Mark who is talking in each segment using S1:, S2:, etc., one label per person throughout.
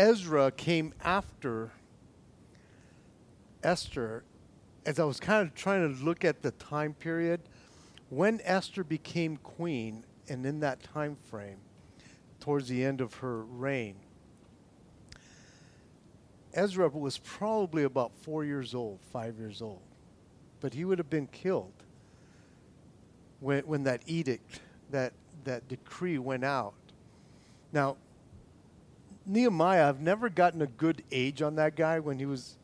S1: Ezra came after Esther, as I was kind of trying to look at the time period, when Esther became queen, and in that time frame, towards the end of her reign, Ezra was probably about four years old, five years old, but he would have been killed when, when that edict, that, that decree went out. Now, Nehemiah, I've never gotten a good age on that guy when he was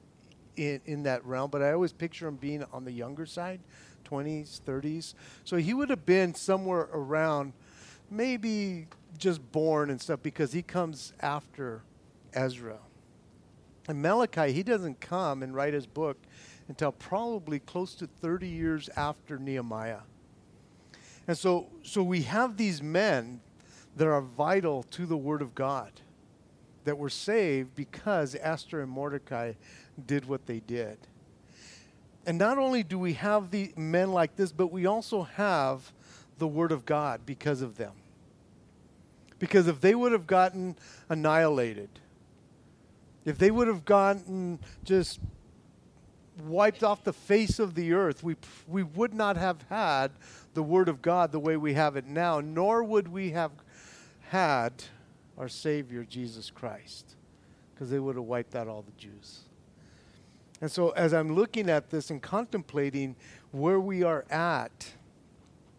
S1: in, in that realm, but I always picture him being on the younger side, 20s, 30s. So he would have been somewhere around maybe just born and stuff because he comes after Ezra. And Malachi, he doesn't come and write his book until probably close to 30 years after Nehemiah. And so, so we have these men that are vital to the Word of God that were saved because Esther and Mordecai did what they did. And not only do we have the men like this, but we also have the Word of God because of them. Because if they would have gotten annihilated, if they would have gotten just wiped off the face of the earth, we, we would not have had the Word of God the way we have it now, nor would we have had our Savior, Jesus Christ, because they would have wiped out all the Jews. And so, as I'm looking at this and contemplating where we are at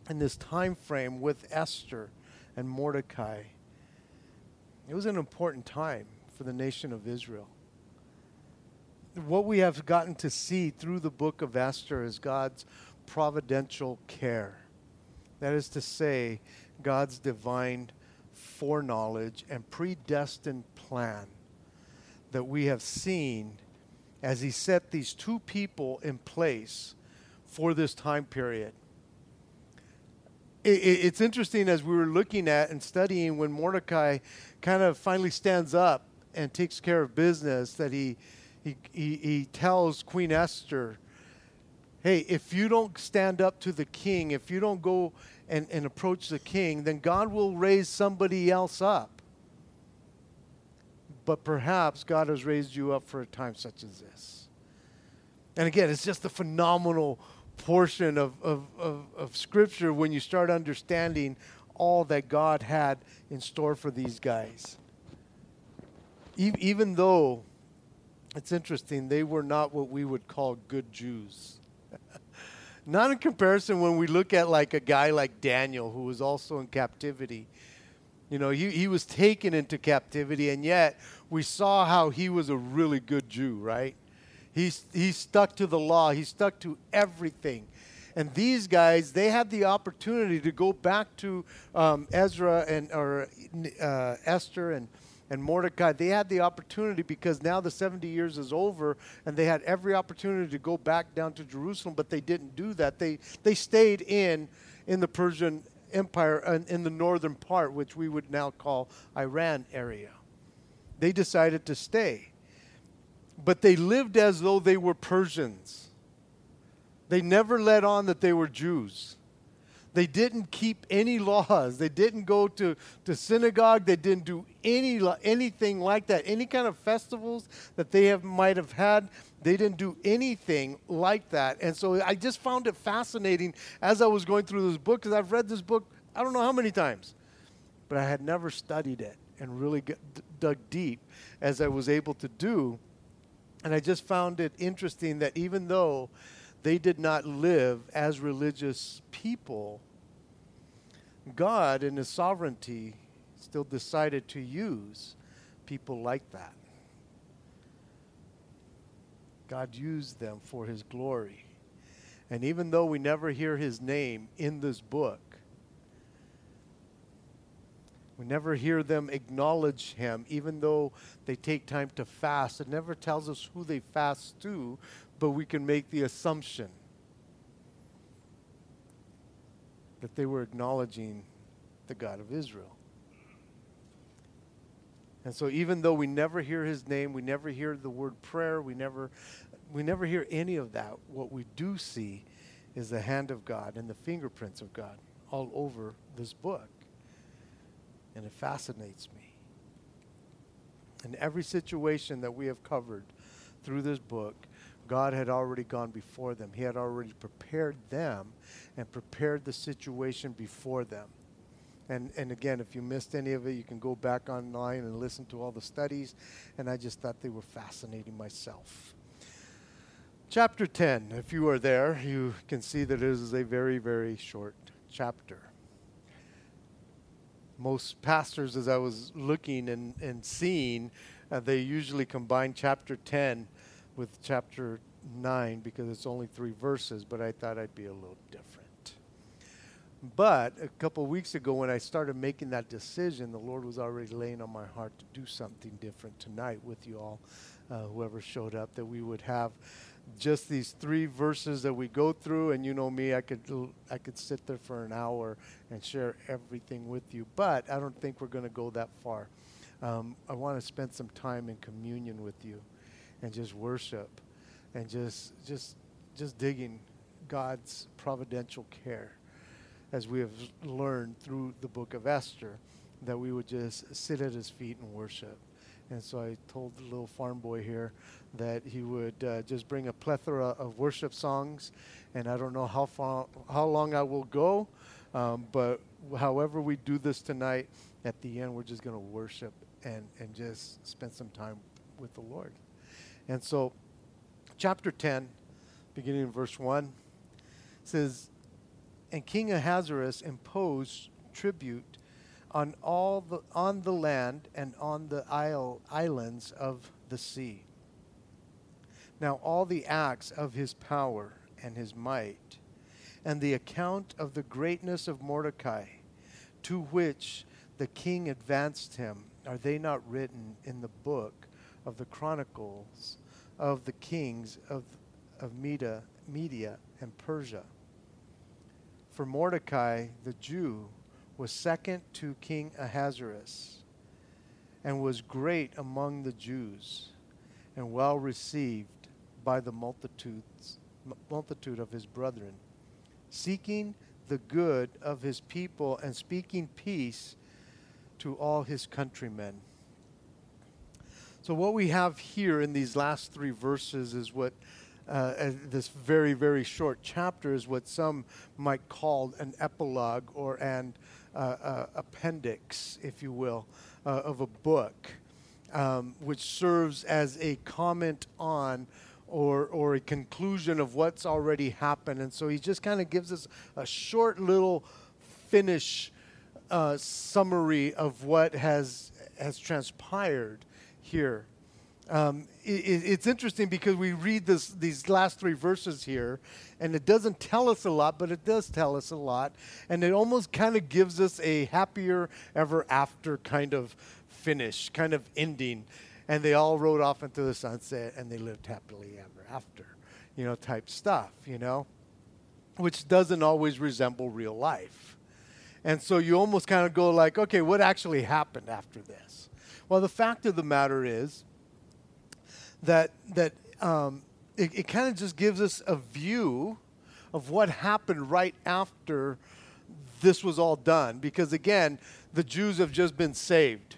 S1: in this time frame with Esther and Mordecai, it was an important time for the nation of Israel. What we have gotten to see through the book of Esther is God's providential care. That is to say, God's divine foreknowledge and predestined plan that we have seen as he set these two people in place for this time period. it's interesting as we were looking at and studying when Mordecai kind of finally stands up and takes care of business that he, he, he, he tells Queen Esther, hey, if you don't stand up to the king, if you don't go and, and approach the king, then God will raise somebody else up. But perhaps God has raised you up for a time such as this. And again, it's just a phenomenal portion of, of, of, of Scripture when you start understanding all that God had in store for these guys. E- even though it's interesting, they were not what we would call good Jews. Not in comparison when we look at like a guy like Daniel, who was also in captivity. You know, he, he was taken into captivity, and yet we saw how he was a really good Jew, right? He, he stuck to the law, he stuck to everything. And these guys, they had the opportunity to go back to um, Ezra and or uh, Esther and and Mordecai, they had the opportunity because now the 70 years is over and they had every opportunity to go back down to Jerusalem, but they didn't do that. They, they stayed in, in the Persian Empire uh, in the northern part, which we would now call Iran area. They decided to stay. But they lived as though they were Persians. They never let on that they were Jews. They didn't keep any laws. They didn't go to, to synagogue. They didn't do any anything like that. Any kind of festivals that they have might have had, they didn't do anything like that. And so I just found it fascinating as I was going through this book because I've read this book I don't know how many times, but I had never studied it and really d- dug deep as I was able to do. And I just found it interesting that even though they did not live as religious people, God, in His sovereignty, still decided to use people like that. God used them for His glory. And even though we never hear His name in this book, we never hear them acknowledge him, even though they take time to fast. It never tells us who they fast to, but we can make the assumption that they were acknowledging the God of Israel. And so even though we never hear his name, we never hear the word prayer, we never we never hear any of that, what we do see is the hand of God and the fingerprints of God all over this book. And it fascinates me. In every situation that we have covered through this book, God had already gone before them. He had already prepared them and prepared the situation before them. And, and again, if you missed any of it, you can go back online and listen to all the studies. And I just thought they were fascinating myself. Chapter 10, if you are there, you can see that it is a very, very short chapter. Most pastors, as I was looking and, and seeing, uh, they usually combine chapter 10 with chapter 9 because it's only three verses, but I thought I'd be a little different. But a couple of weeks ago, when I started making that decision, the Lord was already laying on my heart to do something different tonight with you all, uh, whoever showed up, that we would have just these three verses that we go through. And you know me, I could I could sit there for an hour and share everything with you. But I don't think we're going to go that far. Um, I want to spend some time in communion with you, and just worship, and just just just digging God's providential care as we have learned through the book of Esther, that we would just sit at his feet and worship. And so I told the little farm boy here that he would uh, just bring a plethora of worship songs. And I don't know how far, how long I will go, um, but however we do this tonight, at the end we're just going to worship and and just spend some time with the Lord. And so, chapter ten, beginning in verse one, says and King Ahasuerus imposed tribute on all the on the land and on the isle, islands of the sea. Now all the acts of his power and his might, and the account of the greatness of Mordecai, to which the king advanced him, are they not written in the book of the chronicles of the kings of, of Media, Media and Persia? For Mordecai, the Jew, was second to King Ahasuerus and was great among the Jews and well received by the multitudes, multitude of his brethren, seeking the good of his people and speaking peace to all his countrymen. So, what we have here in these last three verses is what uh, this very, very short chapter is what some might call an epilogue or an uh, uh, appendix, if you will, uh, of a book, um, which serves as a comment on or, or a conclusion of what's already happened. And so he just kind of gives us a short little finish uh, summary of what has, has transpired here um, it, it's interesting because we read this, these last three verses here, and it doesn't tell us a lot, but it does tell us a lot. And it almost kind of gives us a happier ever after kind of finish, kind of ending. And they all rode off into the sunset and they lived happily ever after, you know, type stuff, you know, which doesn't always resemble real life. And so you almost kind of go like, okay, what actually happened after this? Well, the fact of the matter is, that that um, it, it kind of just gives us a view of what happened right after this was all done. Because again, the Jews have just been saved.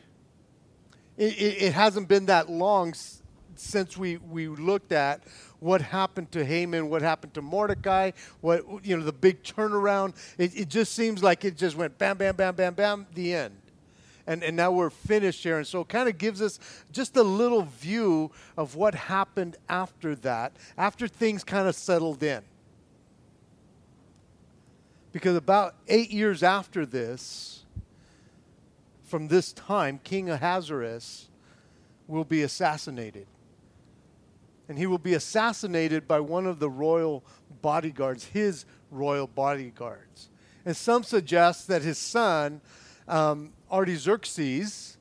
S1: It, it, it hasn't been that long s- since we, we looked at what happened to Haman, what happened to Mordecai, what you know, the big turnaround. It, it just seems like it just went bam, bam, bam, bam, bam, the end and, and now we're finished here. And so it kind of gives us just a little view of what happened after that, after things kind of settled in. Because about eight years after this, from this time, King Ahasuerus will be assassinated. And he will be assassinated by one of the royal bodyguards, his royal bodyguards. And some suggest that his son, um, Artaxerxes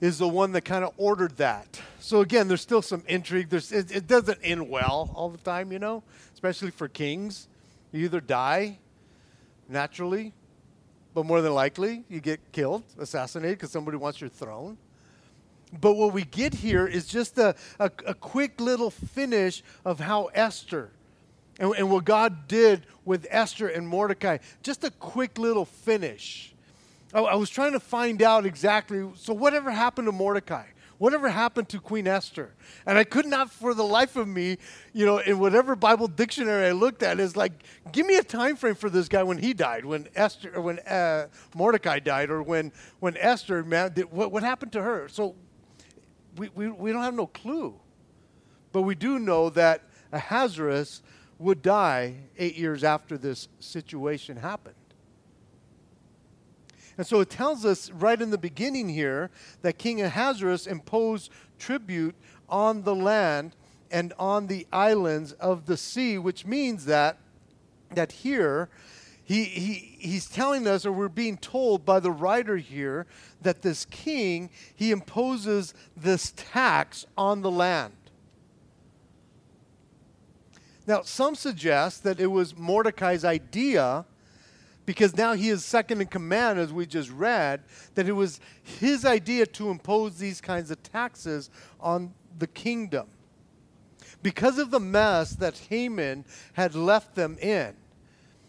S1: is the one that kind of ordered that. So again, there's still some intrigue. There's, it, it, doesn't end well all the time, you know, especially for kings. You either die naturally, but more than likely you get killed, assassinated because somebody wants your throne. But what we get here is just a, a, a quick little finish of how Esther and, and what God did with Esther and Mordecai. Just a quick little finish I, I was trying to find out exactly. So, whatever happened to Mordecai? Whatever happened to Queen Esther? And I could not, for the life of me, you know, in whatever Bible dictionary I looked at, is like, give me a time frame for this guy when he died, when Esther, or when uh, Mordecai died, or when when Esther, man, did, what, what happened to her? So we, we, we don't have no clue. But we do know that Ahasuerus would die eight years after this situation happened. And so it tells us right in the beginning here that King Ahasuerus imposed tribute on the land and on the islands of the sea, which means that that here he, he, he's telling us, or we're being told by the writer here, that this king, he imposes this tax on the land. Now, some suggest that it was Mordecai's idea, because now he is second in command, as we just read, that it was his idea to impose these kinds of taxes on the kingdom. Because of the mess that Haman had left them in.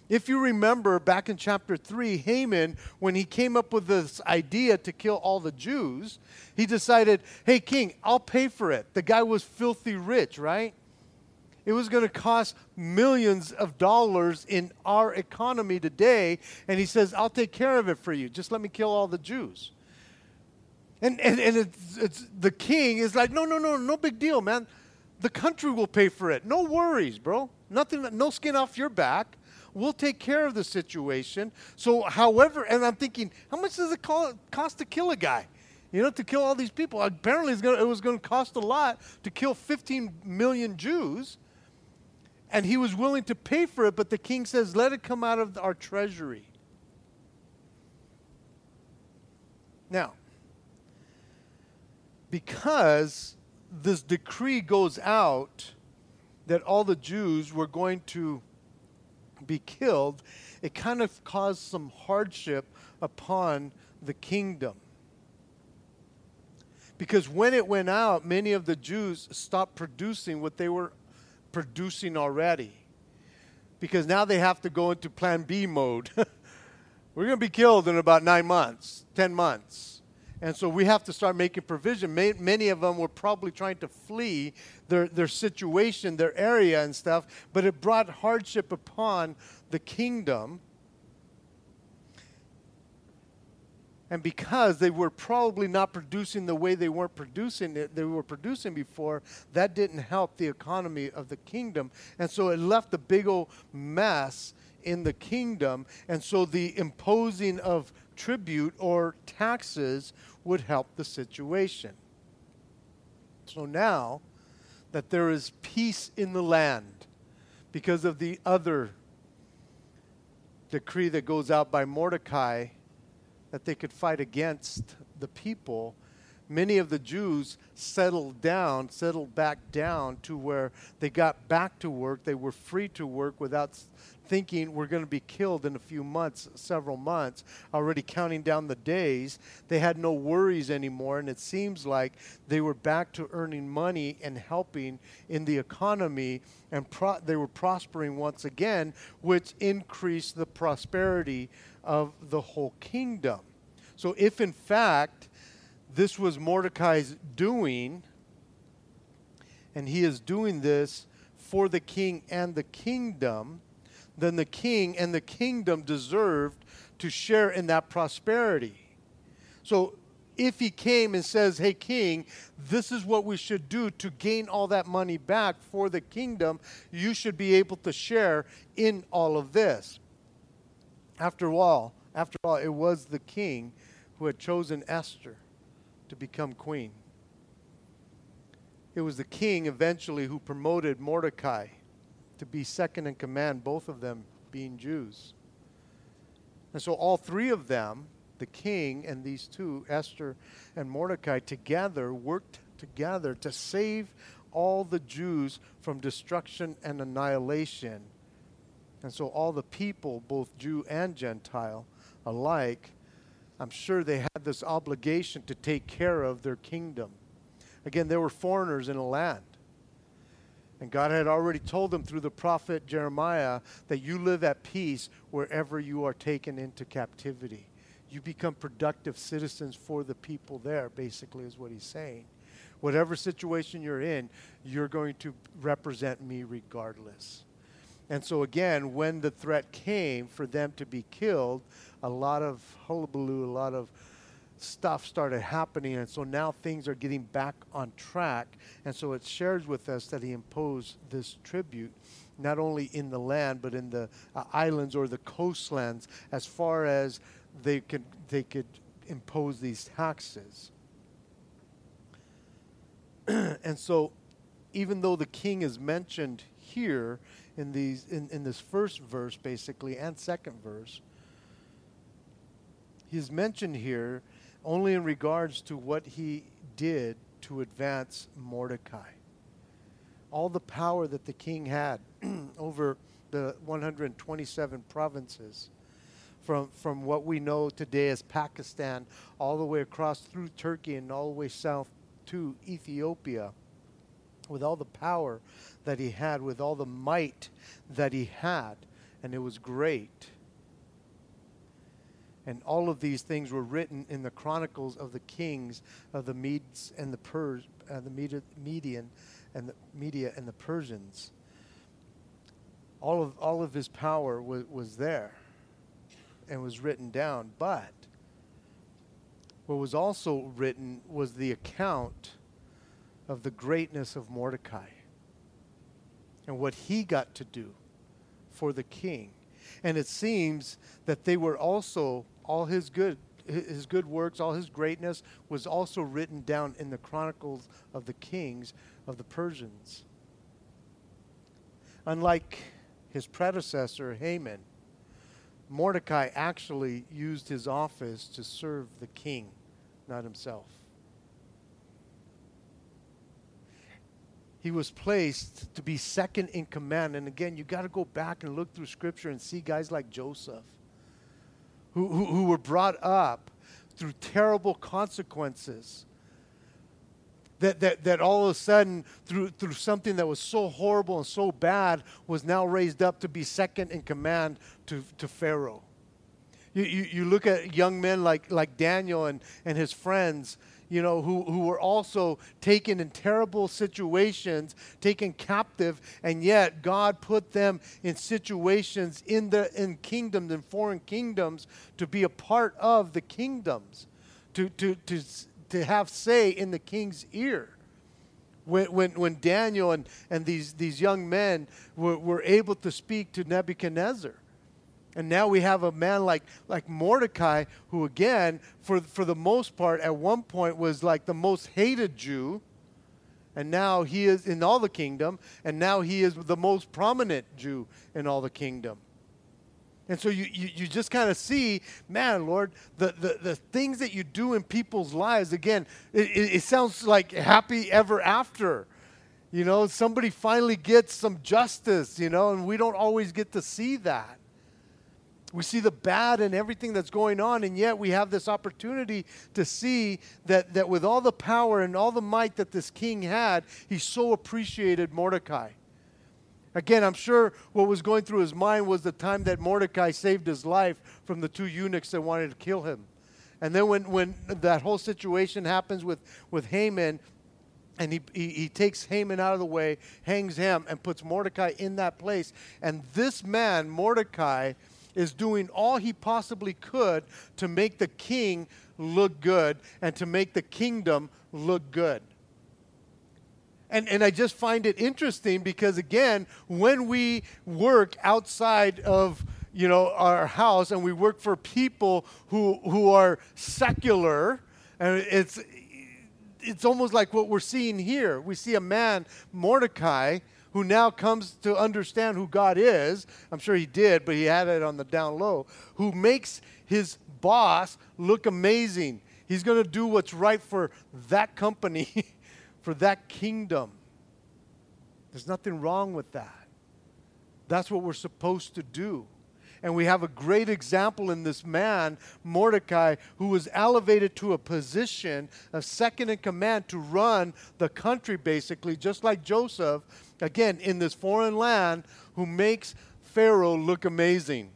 S1: If you remember back in chapter 3, Haman, when he came up with this idea to kill all the Jews, he decided, hey, king, I'll pay for it. The guy was filthy rich, right? It was going to cost millions of dollars in our economy today. And he says, I'll take care of it for you. Just let me kill all the Jews. And, and, and it's, it's, the king is like, no, no, no, no big deal, man. The country will pay for it. No worries, bro. Nothing, no skin off your back. We'll take care of the situation. So, however, and I'm thinking, how much does it cost to kill a guy? You know, to kill all these people. Apparently, it was going to cost a lot to kill 15 million Jews and he was willing to pay for it, but the king says, let it come out of our treasury. Now, because this decree goes out that all the Jews were going to be killed, it kind of caused some hardship upon the kingdom. Because when it went out, many of the Jews stopped producing what they were producing already because now they have to go into plan B mode. We're going to be killed in about nine months, 10 months. And so we have to start making provision. Many of them were probably trying to flee their, their situation, their area, and stuff, but it brought hardship upon the kingdom And because they were probably not producing the way they weren't producing it, they were producing before, that didn't help the economy of the kingdom. And so it left a big old mess in the kingdom. And so the imposing of tribute or taxes would help the situation. So now that there is peace in the land because of the other decree that goes out by Mordecai that they could fight against the people, many of the Jews settled down, settled back down to where they got back to work. They were free to work without thinking we're going to be killed in a few months, several months, already counting down the days. They had no worries anymore, and it seems like they were back to earning money and helping in the economy, and pro- they were prospering once again, which increased the prosperity of the whole kingdom. So, if in fact this was Mordecai's doing, and he is doing this for the king and the kingdom, then the king and the kingdom deserved to share in that prosperity. So, if he came and says, Hey, king, this is what we should do to gain all that money back for the kingdom, you should be able to share in all of this. After all, after all, it was the king who had chosen Esther to become queen. It was the king eventually who promoted Mordecai to be second in command, both of them being Jews. And so all three of them, the king and these two, Esther and Mordecai, together worked together to save all the Jews from destruction and annihilation. And so all the people, both Jew and Gentile, alike, I'm sure they had this obligation to take care of their kingdom. Again, they were foreigners in a land. And God had already told them through the prophet Jeremiah that you live at peace wherever you are taken into captivity. You become productive citizens for the people there, basically, is what he's saying. whatever situation you're in, you're going to represent me regardless. And so, again, when the threat came for them to be killed, a lot of hullabaloo, a lot of stuff started happening. And so now things are getting back on track. And so it shares with us that he imposed this tribute, not only in the land, but in the uh, islands or the coastlands, as far as they could, they could impose these taxes. and so, even though the king is mentioned here in these in, in this first verse, basically, and second verse, he's mentioned here only in regards to what he did to advance Mordecai. All the power that the king had over the 127 provinces, from, from what we know today as Pakistan, all the way across through Turkey and all the way south to Ethiopia, with all the power that he had, with all the might that he had, and it was great. And all of these things were written in the chronicles of the kings of the Medes and the Pers, uh, the Median and the Media and the Persians. All of all of his power was, was there and was written down, but what was also written was the account of the greatness of Mordecai and what he got to do for the king. And it seems that they were also all his good his good works, all his greatness was also written down in the chronicles of the kings of the Persians. Unlike his predecessor Haman, Mordecai actually used his office to serve the king, not himself. He was placed to be second in command. And again, you got to go back and look through scripture and see guys like Joseph who, who, who were brought up through terrible consequences. That, that, that all of a sudden, through, through something that was so horrible and so bad, was now raised up to be second in command to, to Pharaoh. You, you, you look at young men like, like Daniel and, and his friends you know, who, who were also taken in terrible situations, taken captive, and yet God put them in situations in the in kingdoms in foreign kingdoms to be a part of the kingdoms, to to to to have say in the king's ear. When, when, when Daniel and, and these, these young men were, were able to speak to Nebuchadnezzar. And now we have a man like, like Mordecai, who, again, for, for the most part, at one point was like the most hated Jew. And now he is in all the kingdom. And now he is the most prominent Jew in all the kingdom. And so you, you, you just kind of see, man, Lord, the, the, the things that you do in people's lives, again, it, it, it sounds like happy ever after. You know, somebody finally gets some justice, you know, and we don't always get to see that. We see the bad and everything that's going on, and yet we have this opportunity to see that, that with all the power and all the might that this king had, he so appreciated Mordecai. Again, I'm sure what was going through his mind was the time that Mordecai saved his life from the two eunuchs that wanted to kill him. And then when, when that whole situation happens with, with Haman, and he, he, he, takes Haman out of the way, hangs him, and puts Mordecai in that place. And this man, Mordecai, is doing all he possibly could to make the king look good and to make the kingdom look good. And, and I just find it interesting because, again, when we work outside of you know, our house and we work for people who, who are secular, and it's, it's almost like what we're seeing here. We see a man, Mordecai, who now comes to understand who God is. I'm sure he did, but he had it on the down low. Who makes his boss look amazing. He's going to do what's right for that company, for that kingdom. There's nothing wrong with that. That's what we're supposed to do. And we have a great example in this man, Mordecai, who was elevated to a position of second in command to run the country, basically, just like Joseph, again, in this foreign land, who makes Pharaoh look amazing.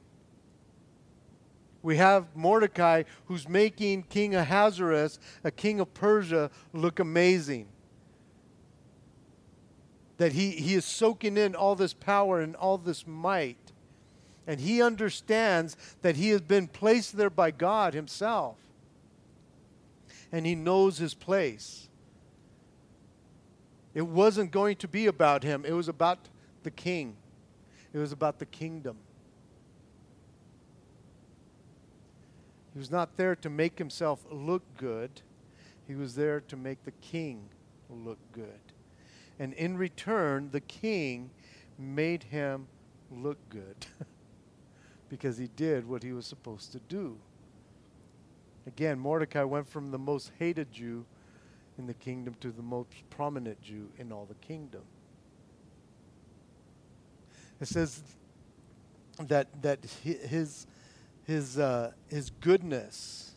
S1: We have Mordecai who's making King Ahasuerus, a king of Persia, look amazing. that he, he is soaking in all this power and all this might. And he understands that he has been placed there by God himself. And he knows his place. It wasn't going to be about him, it was about the king, it was about the kingdom. He was not there to make himself look good, he was there to make the king look good. And in return, the king made him look good because he did what he was supposed to do. Again, Mordecai went from the most hated Jew in the kingdom to the most prominent Jew in all the kingdom. It says that that his his uh, his goodness,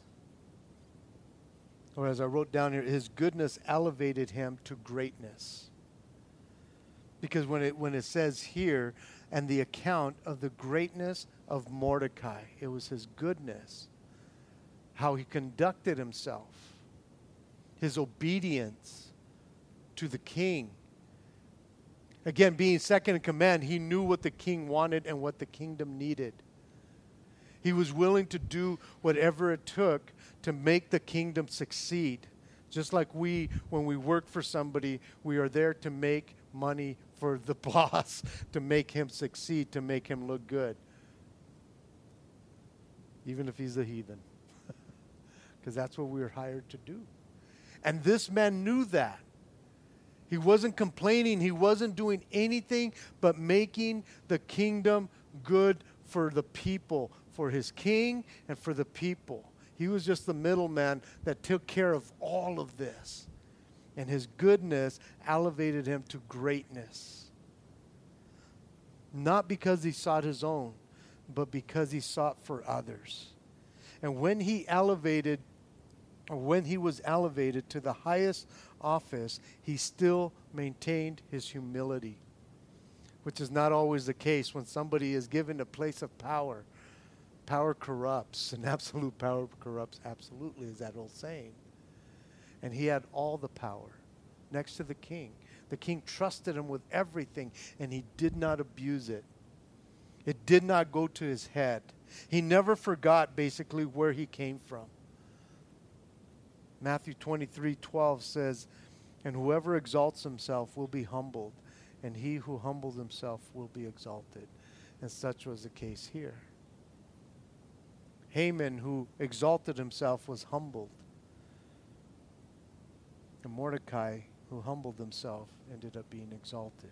S1: or as I wrote down here, his goodness elevated him to greatness. Because when it when it says here, and the account of the greatness of Mordecai, it was his goodness, how he conducted himself, his obedience to the king. Again, being second in command, he knew what the king wanted and what the kingdom needed. He was willing to do whatever it took to make the kingdom succeed. Just like we, when we work for somebody, we are there to make money for the boss, to make him succeed, to make him look good. Even if he's a heathen. Because that's what we were hired to do. And this man knew that. He wasn't complaining, he wasn't doing anything but making the kingdom good for the people, for his king and for the people. He was just the middleman that took care of all of this. And his goodness elevated him to greatness. Not because he sought his own, but because he sought for others. And when he elevated, when he was elevated to the highest office, he still maintained his humility, which is not always the case when somebody is given a place of power. Power corrupts, and absolute power corrupts absolutely, is that old saying. And he had all the power next to the king. The king trusted him with everything, and he did not abuse it. It did not go to his head. He never forgot basically where he came from. Matthew 23 12 says, And whoever exalts himself will be humbled, and he who humbles himself will be exalted. And such was the case here. Haman, who exalted himself, was humbled. And Mordecai, who humbled himself, ended up being exalted.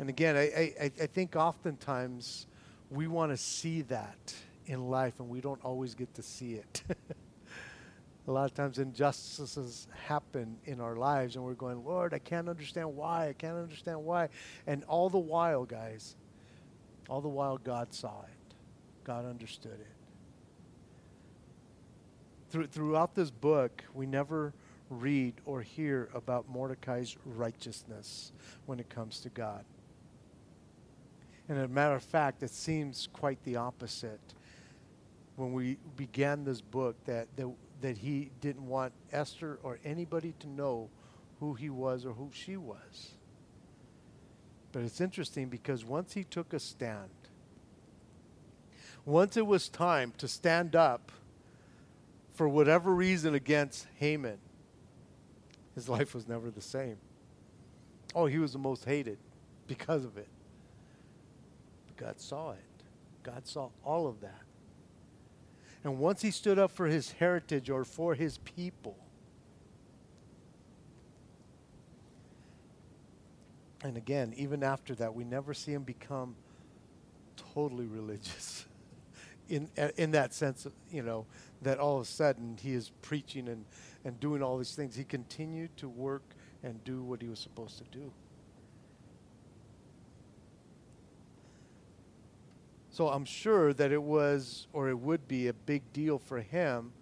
S1: And again, I, I, I think oftentimes we want to see that in life, and we don't always get to see it. a lot of times injustices happen in our lives and we're going lord i can't understand why i can't understand why. And all the while guys all the while god saw it god understood it. Through, throughout this book we never read or hear about mordecai's righteousness when it comes to god and as a matter of fact it seems quite the opposite when we began this book that, that that he didn't want Esther or anybody to know who he was or who she was. But it's interesting because once he took a stand, once it was time to stand up for whatever reason against Haman, his life was never the same. Oh, he was the most hated because of it. God saw it. God saw all of that. And once he stood up for his heritage or for his people, and again, even after that, we never see him become totally religious. in, in that sense, you know, that all of a sudden he is preaching and, and doing all these things. He continued to work and do what he was supposed to do. So I'm sure that it was or it would be a big deal for him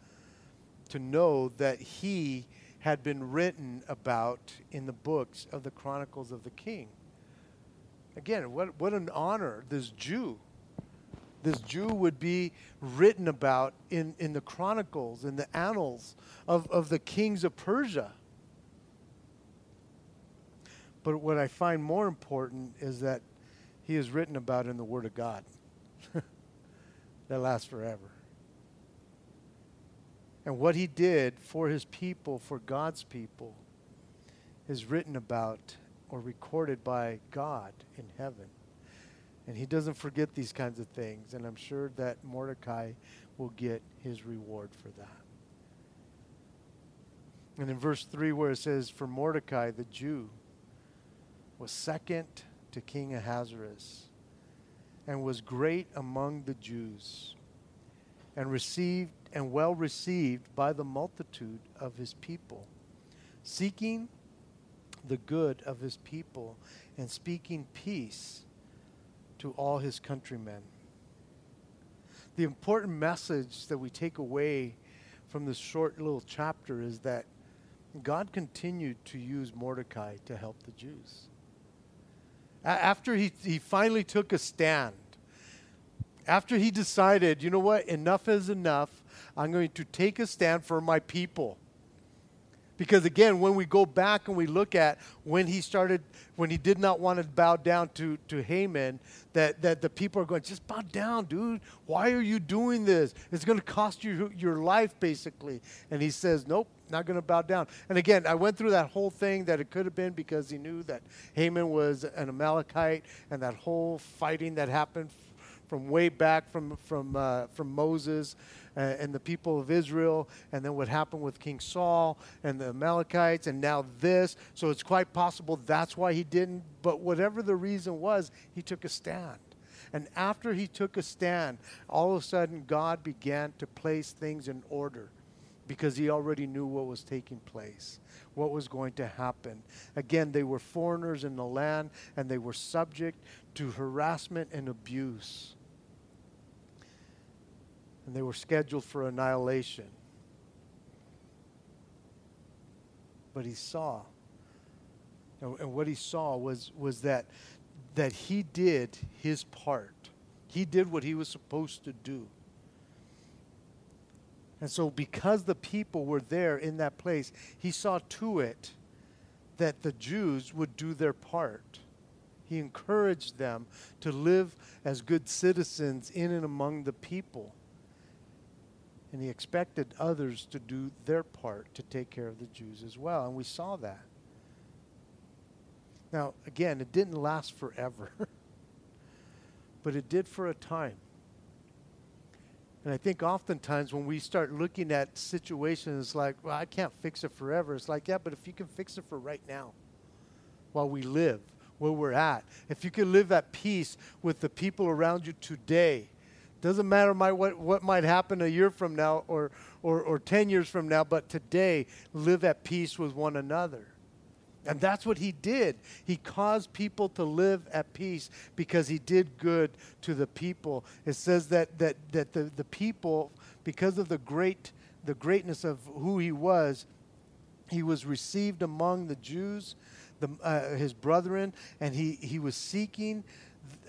S1: to know that he had been written about in the books of the Chronicles of the King. Again, what, what an honor this Jew, this Jew would be written about in, in the Chronicles, in the annals of, of the kings of Persia. But what I find more important is that he is written about in the Word of God that lasts forever. And what he did for his people, for God's people, is written about or recorded by God in heaven. And he doesn't forget these kinds of things. And I'm sure that Mordecai will get his reward for that. And in verse 3, where it says, For Mordecai, the Jew, was second to King Ahasuerus and was great among the Jews and received and well received by the multitude of his people, seeking the good of his people and speaking peace to all his countrymen. The important message that we take away from this short little chapter is that God continued to use Mordecai to help the Jews. After he, he finally took a stand, after he decided, you know what, enough is enough, I'm going to take a stand for my people. Because again, when we go back and we look at when he started, when he did not want to bow down to, to Haman, that, that the people are going, just bow down, dude. Why are you doing this? It's going to cost you your life, basically. And he says, nope, not going to bow down. And again, I went through that whole thing that it could have been because he knew that Haman was an Amalekite and that whole fighting that happened from way back from, from, uh, from Moses Uh, and the people of Israel, and then what happened with King Saul and the Amalekites, and now this. So it's quite possible that's why he didn't. But whatever the reason was, he took a stand. And after he took a stand, all of a sudden God began to place things in order because he already knew what was taking place, what was going to happen. Again, they were foreigners in the land and they were subject to harassment and abuse and they were scheduled for annihilation. But he saw, and what he saw was, was that, that he did his part. He did what he was supposed to do. And so, because the people were there in that place, he saw to it that the Jews would do their part. He encouraged them to live as good citizens in and among the people and he expected others to do their part to take care of the Jews as well. And we saw that. Now, again, it didn't last forever, but it did for a time. And I think oftentimes when we start looking at situations like, well, I can't fix it forever, it's like, yeah, but if you can fix it for right now, while we live, where we're at, if you can live at peace with the people around you today, doesn't matter my, what, what might happen a year from now or, or, or 10 years from now, but today, live at peace with one another. And that's what he did. He caused people to live at peace because he did good to the people. It says that, that, that the, the people, because of the great the greatness of who he was, he was received among the Jews, the, uh, his brethren, and he, he was seeking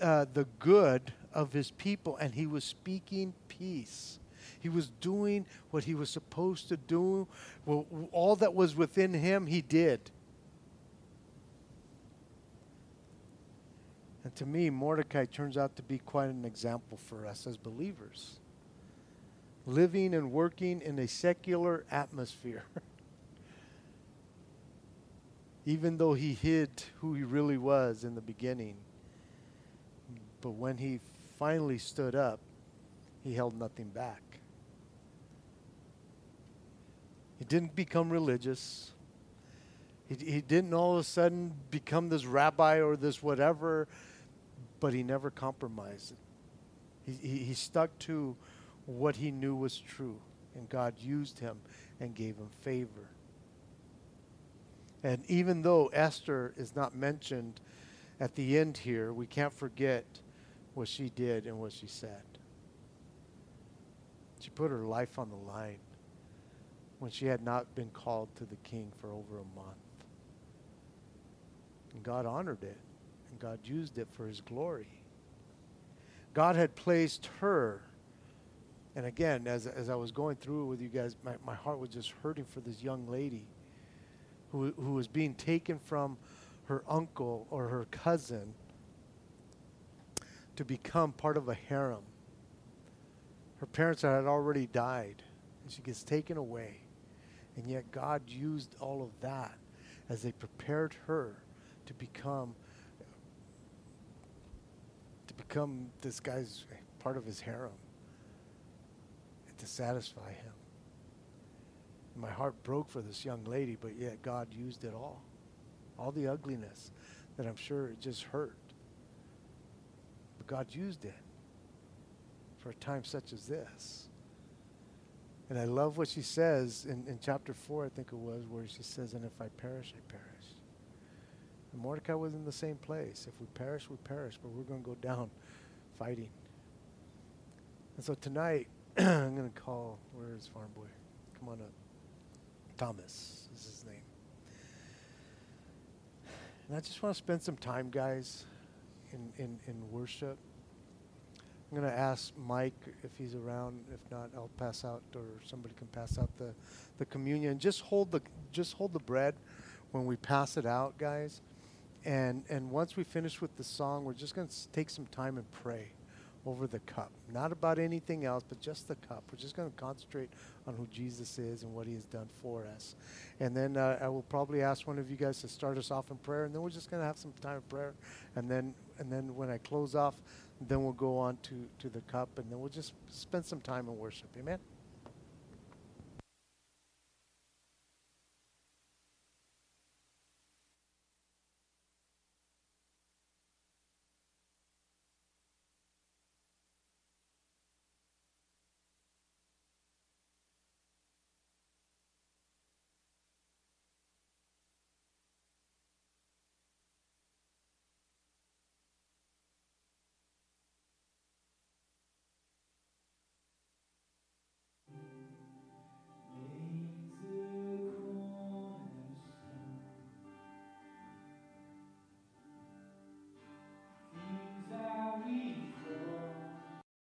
S1: uh, the good of his people, and he was speaking peace. He was doing what he was supposed to do. Well, all that was within him, he did. And to me, Mordecai turns out to be quite an example for us as believers. Living and working in a secular atmosphere. Even though he hid who he really was in the beginning. But when he finally stood up, he held nothing back. He didn't become religious. He, he didn't all of a sudden become this rabbi or this whatever, but he never compromised. He, he, he stuck to what he knew was true, and God used him and gave him favor. And even though Esther is not mentioned at the end here, we can't forget what she did and what she said. She put her life on the line when she had not been called to the king for over a month. And God honored it, and God used it for his glory. God had placed her, and again, as, as I was going through it with you guys, my, my heart was just hurting for this young lady who, who was being taken from her uncle or her cousin to become part of a harem. Her parents had already died, and she gets taken away. And yet God used all of that as they prepared her to become to become this guy's part of his harem and to satisfy him. My heart broke for this young lady, but yet God used it all. All the ugliness that I'm sure it just hurt. God used it for a time such as this. And I love what she says in, in chapter 4, I think it was, where she says, And if I perish, I perish. And Mordecai was in the same place. If we perish, we perish, but we're going to go down fighting. And so tonight, I'm going to call, where is Farm Boy? Come on up. Thomas is his name. And I just want to spend some time, guys, in, in, in worship. I'm going to ask Mike if he's around. If not, I'll pass out, or somebody can pass out the, the communion. Just hold the just hold the bread when we pass it out, guys. And and once we finish with the song, we're just going to take some time and pray over the cup. Not about anything else, but just the cup. We're just going to concentrate on who Jesus is and what he has done for us. And then uh, I will probably ask one of you guys to start us off in prayer, and then we're just going to have some time of prayer. And then and then when I close off, then we'll go on to, to the cup, and then we'll just spend some time in worship. Amen?